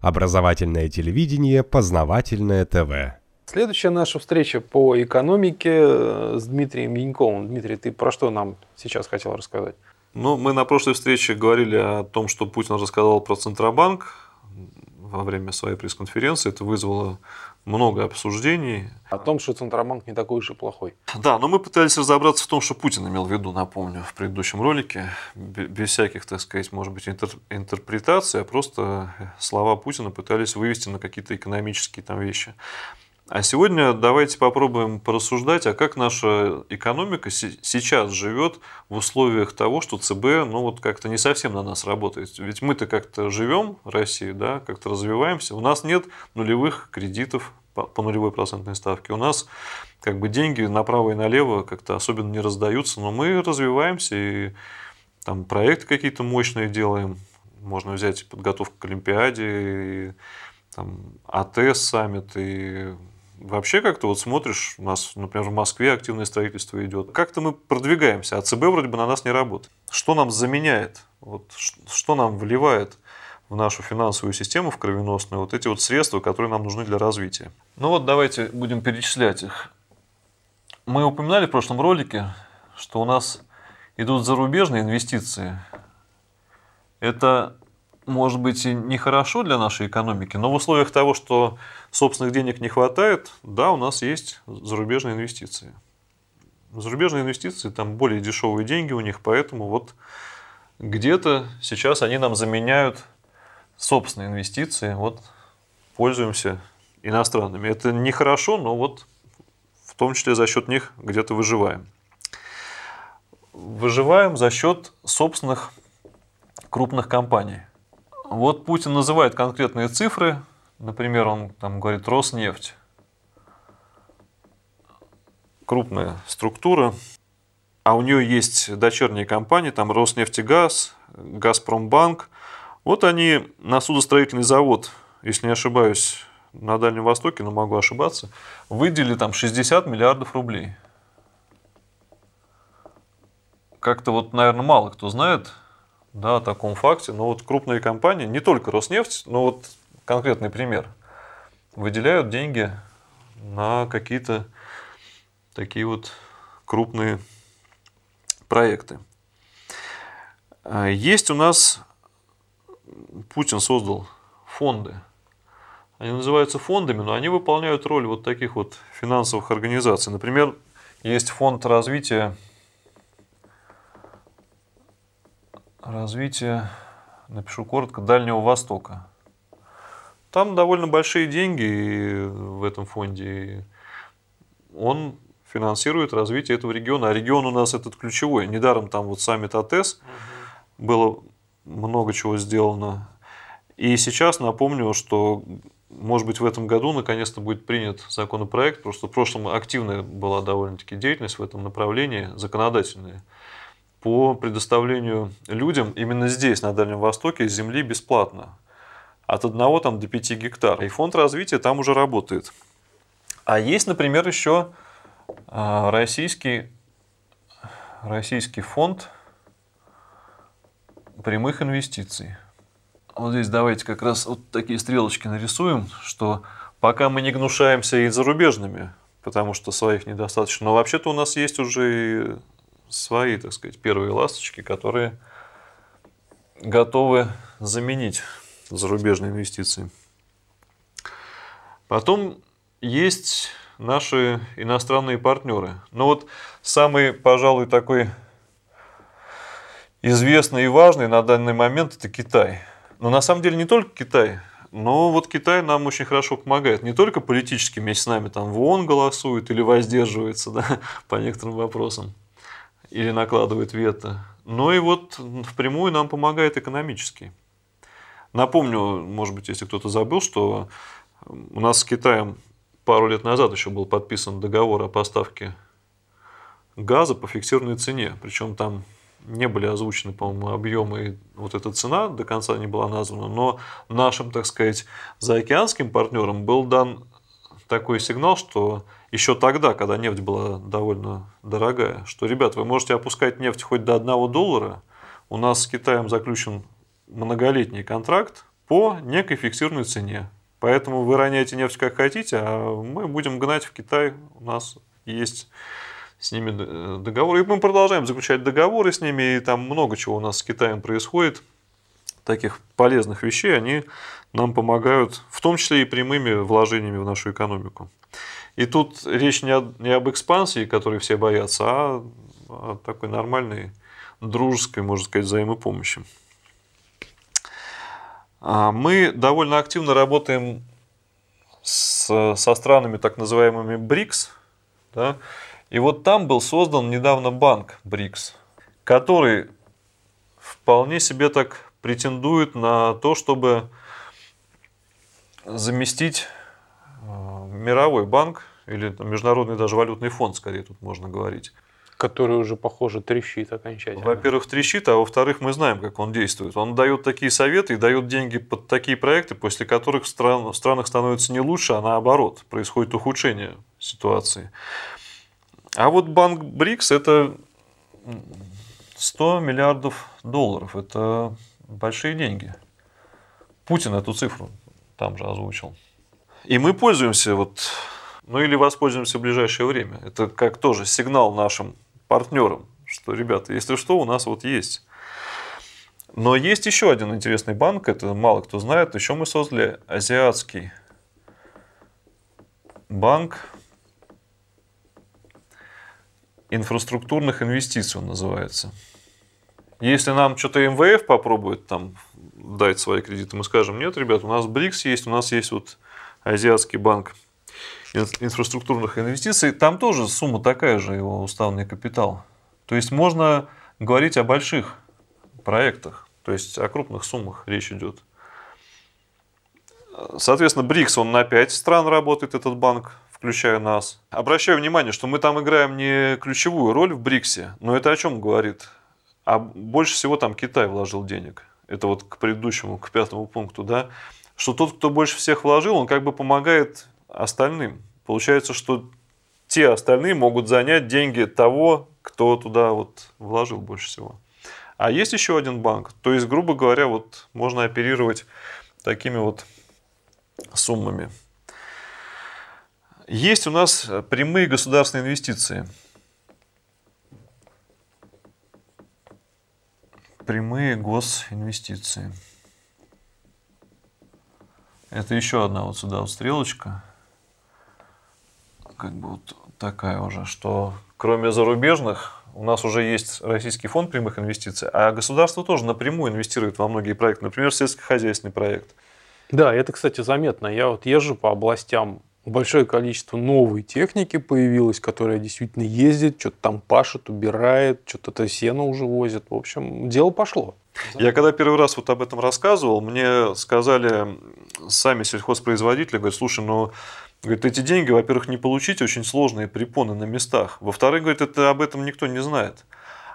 Образовательное телевидение, познавательное ТВ. Следующая наша встреча по экономике э, с Дмитрием Яньковым. Дмитрий, ты про что нам сейчас хотел рассказать? Ну, мы на прошлой встрече говорили о том, что Путин рассказал про Центробанк во время своей пресс-конференции. Это вызвало много обсуждений. О том, что Центробанк не такой уж и плохой. Да, но мы пытались разобраться в том, что Путин имел в виду, напомню, в предыдущем ролике, без всяких, так сказать, может быть, интер интерпретаций, а просто слова Путина пытались вывести на какие-то экономические там вещи. А сегодня давайте попробуем порассуждать, а как наша экономика сейчас живет в условиях того, что ЦБ ну, вот как-то не совсем на нас работает. Ведь мы-то как-то живем в России, да, как-то развиваемся. У нас нет нулевых кредитов по нулевой процентной ставке. У нас как бы деньги направо и налево как-то особенно не раздаются, но мы развиваемся и там проекты какие-то мощные делаем. Можно взять подготовку к Олимпиаде, и, там, АТС саммит и Вообще как-то вот смотришь, у нас, например, в Москве активное строительство идет. Как-то мы продвигаемся, а ЦБ вроде бы на нас не работает. Что нам заменяет? Вот, что нам вливает в нашу финансовую систему, в кровеносную, вот эти вот средства, которые нам нужны для развития? Ну вот давайте будем перечислять их. Мы упоминали в прошлом ролике, что у нас идут зарубежные инвестиции. Это может быть и нехорошо для нашей экономики, но в условиях того, что собственных денег не хватает, да, у нас есть зарубежные инвестиции. Зарубежные инвестиции, там более дешевые деньги у них, поэтому вот где-то сейчас они нам заменяют собственные инвестиции, вот пользуемся иностранными. Это нехорошо, но вот в том числе за счет них где-то выживаем. Выживаем за счет собственных крупных компаний. Вот Путин называет конкретные цифры. Например, он там говорит Роснефть. Крупная структура. А у нее есть дочерние компании, там Роснефтегаз, Газпромбанк. Вот они на судостроительный завод, если не ошибаюсь, на Дальнем Востоке, но могу ошибаться, выделили там 60 миллиардов рублей. Как-то вот, наверное, мало кто знает, да, о таком факте. Но вот крупные компании, не только Роснефть, но вот конкретный пример, выделяют деньги на какие-то такие вот крупные проекты. А есть у нас, Путин создал фонды. Они называются фондами, но они выполняют роль вот таких вот финансовых организаций. Например, есть фонд развития развития, напишу коротко, Дальнего Востока. Там довольно большие деньги в этом фонде. Он финансирует развитие этого региона. А регион у нас этот ключевой. Недаром там вот саммит АТЭС угу. было много чего сделано. И сейчас напомню, что может быть, в этом году наконец-то будет принят законопроект, что в прошлом активная была довольно-таки деятельность в этом направлении, законодательная по предоставлению людям именно здесь, на Дальнем Востоке, земли бесплатно. От 1 там, до 5 гектар. И фонд развития там уже работает. А есть, например, еще а, российский, российский фонд прямых инвестиций. Вот здесь давайте как раз вот такие стрелочки нарисуем, что пока мы не гнушаемся и зарубежными, потому что своих недостаточно, но вообще-то у нас есть уже и свои, так сказать, первые ласточки, которые готовы заменить зарубежные инвестиции. Потом есть наши иностранные партнеры. Но вот самый, пожалуй, такой известный и важный на данный момент это Китай. Но на самом деле не только Китай, но вот Китай нам очень хорошо помогает. Не только политически вместе с нами там в ООН голосует или воздерживается да, по некоторым вопросам или накладывает вето, но и вот впрямую нам помогает экономически. Напомню, может быть, если кто-то забыл, что у нас с Китаем пару лет назад еще был подписан договор о поставке газа по фиксированной цене. Причем там не были озвучены, по-моему, объемы, и вот эта цена до конца не была названа, но нашим, так сказать, заокеанским партнерам был дан такой сигнал, что еще тогда, когда нефть была довольно дорогая, что, ребят, вы можете опускать нефть хоть до 1 доллара. У нас с Китаем заключен многолетний контракт по некой фиксированной цене. Поэтому вы роняете нефть как хотите, а мы будем гнать в Китай. У нас есть с ними договоры. И мы продолжаем заключать договоры с ними. И там много чего у нас с Китаем происходит. Таких полезных вещей. Они нам помогают, в том числе и прямыми вложениями в нашу экономику. И тут речь не, о, не об экспансии, которой все боятся, а о такой нормальной, дружеской, можно сказать, взаимопомощи. А мы довольно активно работаем с, со странами так называемыми БРИКС. Да? И вот там был создан недавно банк БРИКС, который вполне себе так претендует на то, чтобы заместить э, мировой банк или международный даже валютный фонд, скорее тут можно говорить. Который уже, похоже, трещит окончательно. Во-первых, трещит, а во-вторых, мы знаем, как он действует. Он дает такие советы и дает деньги под такие проекты, после которых в, стран, в странах становится не лучше, а наоборот, происходит ухудшение ситуации. А вот банк БРИКС – это 100 миллиардов долларов. Это большие деньги. Путин эту цифру там же озвучил. И мы пользуемся вот, ну или воспользуемся в ближайшее время. Это как тоже сигнал нашим партнерам, что, ребята, если что, у нас вот есть. Но есть еще один интересный банк, это мало кто знает, еще мы создали азиатский банк инфраструктурных инвестиций, он называется. Если нам что-то МВФ попробует там дать свои кредиты, мы скажем, нет, ребят, у нас БРИКС есть, у нас есть вот Азиатский банк инфраструктурных инвестиций, там тоже сумма такая же, его уставный капитал. То есть можно говорить о больших проектах, то есть о крупных суммах речь идет. Соответственно, БРИКС, он на 5 стран работает, этот банк, включая нас. Обращаю внимание, что мы там играем не ключевую роль в БРИКСе, но это о чем говорит? А больше всего там Китай вложил денег. Это вот к предыдущему, к пятому пункту, да, что тот, кто больше всех вложил, он как бы помогает остальным. Получается, что те остальные могут занять деньги того, кто туда вот вложил больше всего. А есть еще один банк. То есть, грубо говоря, вот можно оперировать такими вот суммами. Есть у нас прямые государственные инвестиции – прямые госинвестиции. Это еще одна вот сюда вот стрелочка. Как бы вот такая уже, что кроме зарубежных, у нас уже есть Российский фонд прямых инвестиций, а государство тоже напрямую инвестирует во многие проекты, например, сельскохозяйственный проект. Да, это, кстати, заметно. Я вот езжу по областям большое количество новой техники появилось, которая действительно ездит, что-то там пашет, убирает, что-то то сено уже возит. В общем, дело пошло. Я когда первый раз вот об этом рассказывал, мне сказали сами сельхозпроизводители, говорят, слушай, ну Говорит, эти деньги, во-первых, не получить очень сложные препоны на местах. Во-вторых, говорит, это об этом никто не знает.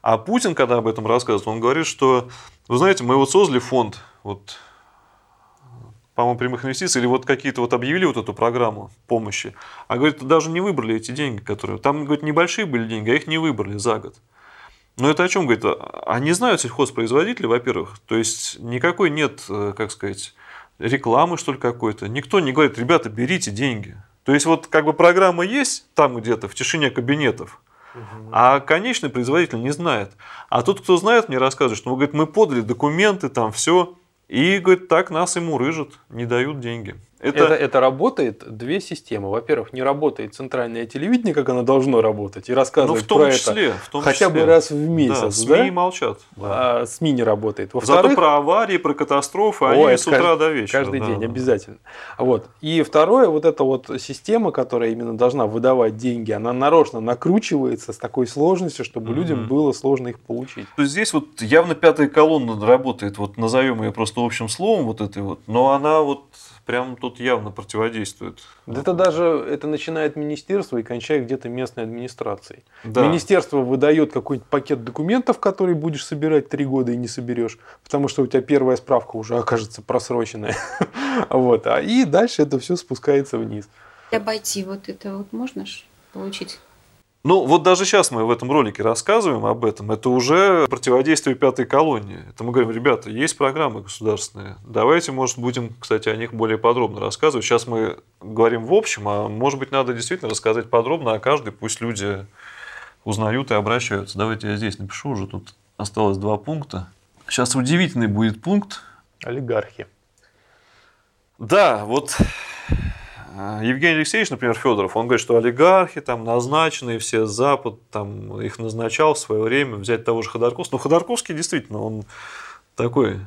А Путин, когда об этом рассказывает, он говорит, что, вы знаете, мы вот создали фонд, вот по-моему, прямых инвестиций, или вот какие-то вот объявили вот эту программу помощи, а говорит, даже не выбрали эти деньги, которые... Там, говорит, небольшие были деньги, а их не выбрали за год. Но это о чем говорит? Они знают сельхозпроизводители, во-первых, то есть никакой нет, э, как сказать, рекламы, что ли, какой-то. Никто не говорит, ребята, берите деньги. То есть вот как бы программа есть там где-то в тишине кабинетов, а конечный производитель не знает. А тот, кто знает, мне рассказывает, что говорит, мы подали документы, там все, и, говорит, так нас и мурыжат, не дают деньги. Это... Это, это работает две системы. Во-первых, не работает центральное телевидение, как оно должно работать, и рассказывать ну, в том про числе, это в том хотя числе. бы раз в месяц. Да, СМИ да? молчат. Да. А СМИ не работает. Зато про аварии, про катастрофы, Ой, они с утра каждый, до вечера. Каждый да, день, да. обязательно. Вот. И второе, вот эта вот система, которая именно должна выдавать деньги, она нарочно накручивается с такой сложностью, чтобы mm-hmm. людям было сложно их получить. То есть здесь вот явно пятая колонна работает, вот назовем ее просто общим словом вот этой вот, но она вот прям тут явно противодействует. Да это даже это начинает министерство и кончает где-то местной администрацией. Да. Министерство выдает какой-нибудь пакет документов, который будешь собирать три года и не соберешь, потому что у тебя первая справка уже окажется просроченная. вот. А и дальше это все спускается вниз. Обойти вот это вот можно ж получить? Ну, вот даже сейчас мы в этом ролике рассказываем об этом. Это уже противодействие пятой колонии. Это мы говорим, ребята, есть программы государственные. Давайте, может, будем, кстати, о них более подробно рассказывать. Сейчас мы говорим в общем, а может быть, надо действительно рассказать подробно о каждой. Пусть люди узнают и обращаются. Давайте я здесь напишу уже. Тут осталось два пункта. Сейчас удивительный будет пункт. Олигархи. Да, вот Евгений Алексеевич, например, Федоров, он говорит, что олигархи там назначенные, все Запад там их назначал в свое время, взять того же Ходорковского. Но Ходорковский действительно, он такой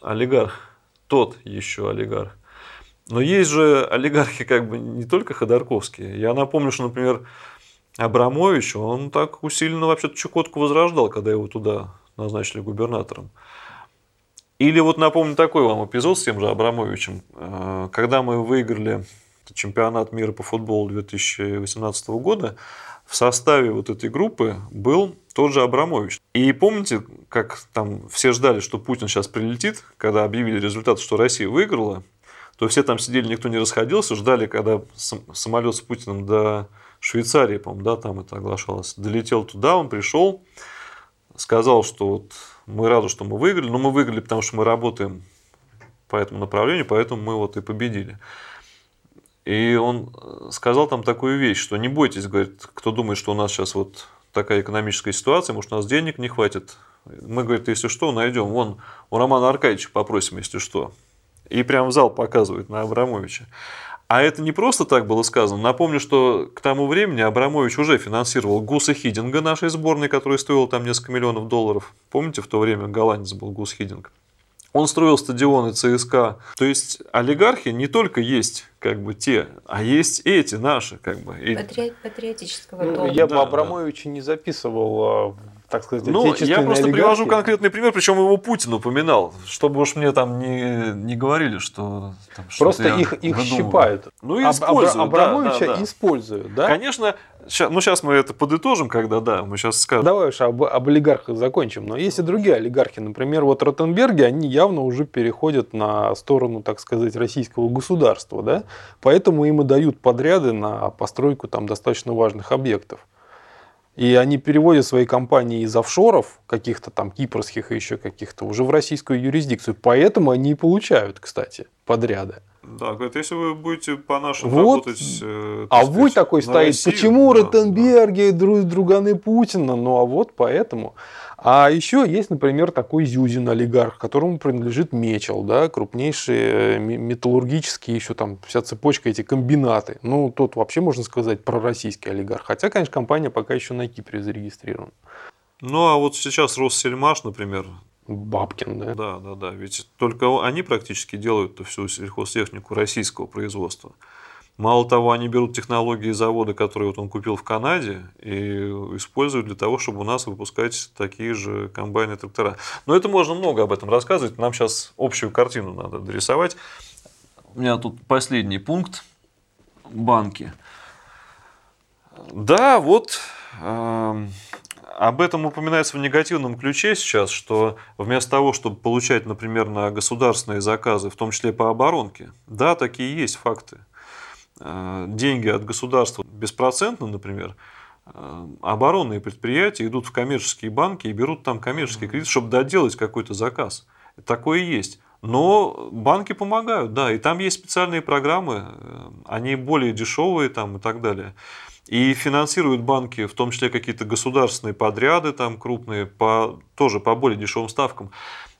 олигарх, тот еще олигарх. Но есть же олигархи как бы не только Ходорковские. Я напомню, что, например, Абрамович, он так усиленно вообще-то Чукотку возрождал, когда его туда назначили губернатором. Или вот напомню такой вам эпизод с тем же Абрамовичем. Э, когда мы выиграли чемпионат мира по футболу 2018 года, в составе вот этой группы был тот же Абрамович. И помните, как там все ждали, что Путин сейчас прилетит, когда объявили результат, что Россия выиграла, то все там сидели, никто не расходился, ждали, когда самолет с Путиным до Швейцарии, по-моему, да, там это оглашалось, долетел туда, он пришел, сказал, что вот мы рады, что мы выиграли, но мы выиграли, потому что мы работаем по этому направлению, поэтому мы вот и победили. И он сказал там такую вещь, что не бойтесь, говорит, кто думает, что у нас сейчас вот такая экономическая ситуация, может, у нас денег не хватит. Мы, говорит, если что, найдем. Вон у Романа Аркадьевича попросим, если что. И прям зал показывает на Абрамовича. А это не просто так было сказано. Напомню, что к тому времени Абрамович уже финансировал Гуса Хидинга нашей сборной, которая стоила там несколько миллионов долларов. Помните, в то время голландец был Гус Хидинг. Он строил стадионы ЦСКА. То есть олигархи не только есть как бы те, а есть эти наши как бы. Патри... Патриотического ну, Я да, бы Абрамовича да. не записывал а, так сказать, Ну, я просто олигархи. привожу конкретный пример, причем его Путин упоминал, чтобы уж мне там не, не говорили, что... Там, просто их, их щипают. Ну, и используют. Аб, Абрамовича да, да, да. используют, да? Конечно, сейчас, ну, сейчас мы это подытожим, когда, да, мы сейчас скажем. Давай уж об, об олигархах закончим. Но есть и другие олигархи. Например, вот Ротенберги, они явно уже переходят на сторону, так сказать, российского государства, да? Поэтому им и дают подряды на постройку там достаточно важных объектов. И они переводят свои компании из офшоров, каких-то там кипрских и еще каких-то, уже в российскую юрисдикцию. Поэтому они и получают, кстати, подряды. Да, говорит, если вы будете по нашим вот. работать... Э, а вы такой стоит, Россию, почему да, Ротенберги, да. друганы Путина? Ну, а вот поэтому. А еще есть, например, такой Зюзин олигарх, которому принадлежит Мечел, да, крупнейшие э, металлургические, еще там вся цепочка, эти комбинаты. Ну, тот вообще, можно сказать, пророссийский олигарх. Хотя, конечно, компания пока еще на Кипре зарегистрирована. Ну, а вот сейчас Россельмаш, например, Бабкин, да? Да, да, да. Ведь только они практически делают всю сельхозтехнику российского производства. Мало того, они берут технологии завода, которые вот он купил в Канаде, и используют для того, чтобы у нас выпускать такие же комбайны и трактора. Но это можно много об этом рассказывать. Нам сейчас общую картину надо дорисовать. У меня тут последний пункт. Банки. Да, вот э, об этом упоминается в негативном ключе сейчас, что вместо того, чтобы получать, например, на государственные заказы, в том числе по оборонке, да, такие есть факты – деньги от государства беспроцентно, например, э, оборонные предприятия идут в коммерческие банки и берут там коммерческий кредит, чтобы доделать какой-то заказ. Такое есть. Но банки помогают, да, и там есть специальные программы, э, они более дешевые там и так далее. И финансируют банки, в том числе какие-то государственные подряды там крупные, по, тоже по более дешевым ставкам.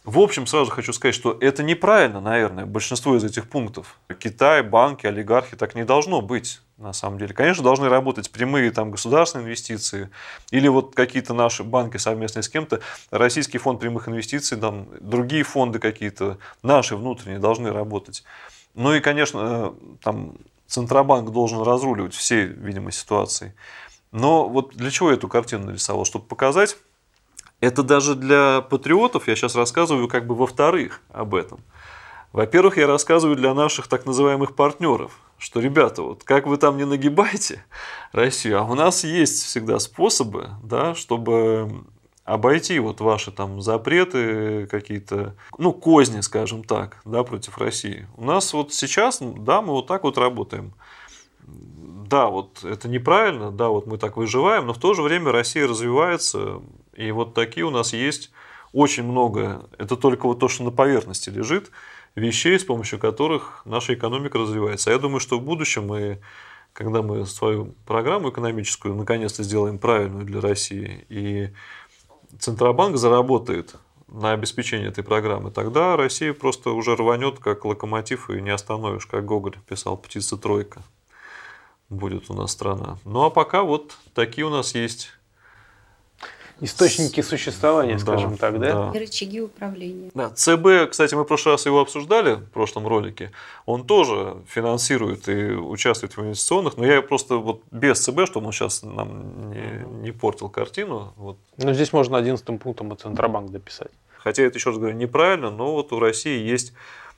В общем, сразу хочу сказать, что это неправильно, наверное, большинство из этих пунктов. Китай, банки, олигархи, так не должно быть на самом деле. Конечно, должны работать прямые там, государственные инвестиции или вот какие-то наши банки совместные с кем-то, Российский фонд прямых инвестиций, там, другие фонды какие-то, наши внутренние должны работать. Ну и, конечно, там, Центробанк должен разруливать все, видимо, ситуации. Но вот для чего я эту картину нарисовал? Чтобы показать, это даже для патриотов, я сейчас рассказываю как бы во-вторых об этом. Во-первых, я рассказываю для наших так называемых партнеров, что, ребята, вот как вы там не нагибайте Россию, а у нас есть всегда способы, да, чтобы обойти вот ваши там запреты какие-то, ну, козни, скажем так, да, против России. У нас вот сейчас, да, мы вот так вот работаем. да, вот это неправильно, да, вот мы так выживаем, но в то же время Россия развивается, и вот такие у нас есть очень много, это только вот то, что на поверхности лежит, вещей, с помощью которых наша экономика развивается. А я думаю, что в будущем мы, когда мы свою программу экономическую наконец-то сделаем правильную для России, и Центробанк заработает на обеспечение этой программы, тогда Россия просто уже рванет как локомотив и не остановишь, как Гоголь писал «Птица тройка» будет у нас страна. Ну а пока вот такие у нас есть источники существования, скажем да, так, да? И рычаги управления. Да, ЦБ, кстати, мы в прошлый раз его обсуждали в прошлом ролике, он тоже финансирует и участвует в инвестиционных, но я просто вот без ЦБ, чтобы он сейчас нам не, не портил картину. Вот. Но здесь можно одиннадцатым пунктом и Центробанк дописать. Хотя это, еще раз говорю, неправильно, но вот у России есть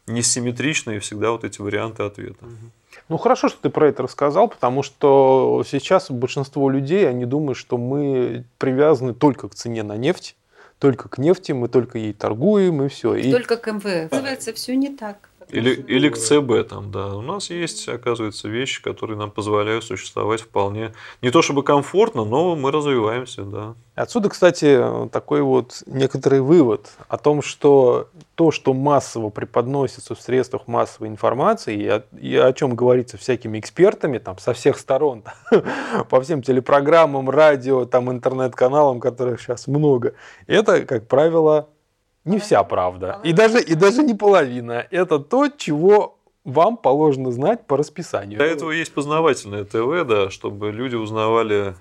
несимметричные всегда вот эти варианты ответа. Угу. Ну хорошо, что ты про это рассказал, потому что сейчас большинство людей, они думают, что мы привязаны только к цене на нефть, только к нефти, мы только ей торгуем и все. И... Только к МВФ. Оказывается, все не так. Или, или к ЦБ там, да. У нас есть, оказывается, вещи, которые нам позволяют существовать вполне, не то чтобы комфортно, но мы развиваемся, да. Отсюда, кстати, такой вот некоторый вывод о том, что то, что массово преподносится в средствах массовой информации, и о, и о чем говорится всякими экспертами там, со всех сторон, по всем телепрограммам, радио, там, интернет-каналам, которых сейчас много, это, как правило, не вся правда. И даже, и даже не половина. Это то, чего вам положено знать по расписанию. Для этого есть познавательное ТВ, да, чтобы люди узнавали,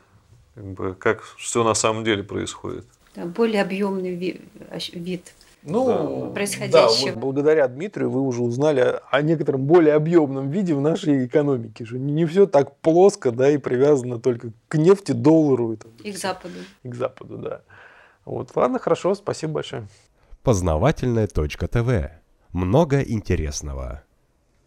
как, бы, как все на самом деле происходит. Да, более объемный вид ну, да. происходящего. Да, вот благодаря Дмитрию вы уже узнали о некотором более объемном виде в нашей экономике. Что не, все так плоско, да, и привязано только к нефти, доллару. И, и к Западу. И к Западу, да. Вот, ладно, хорошо, спасибо большое. Познавательная точка ТВ. Много интересного.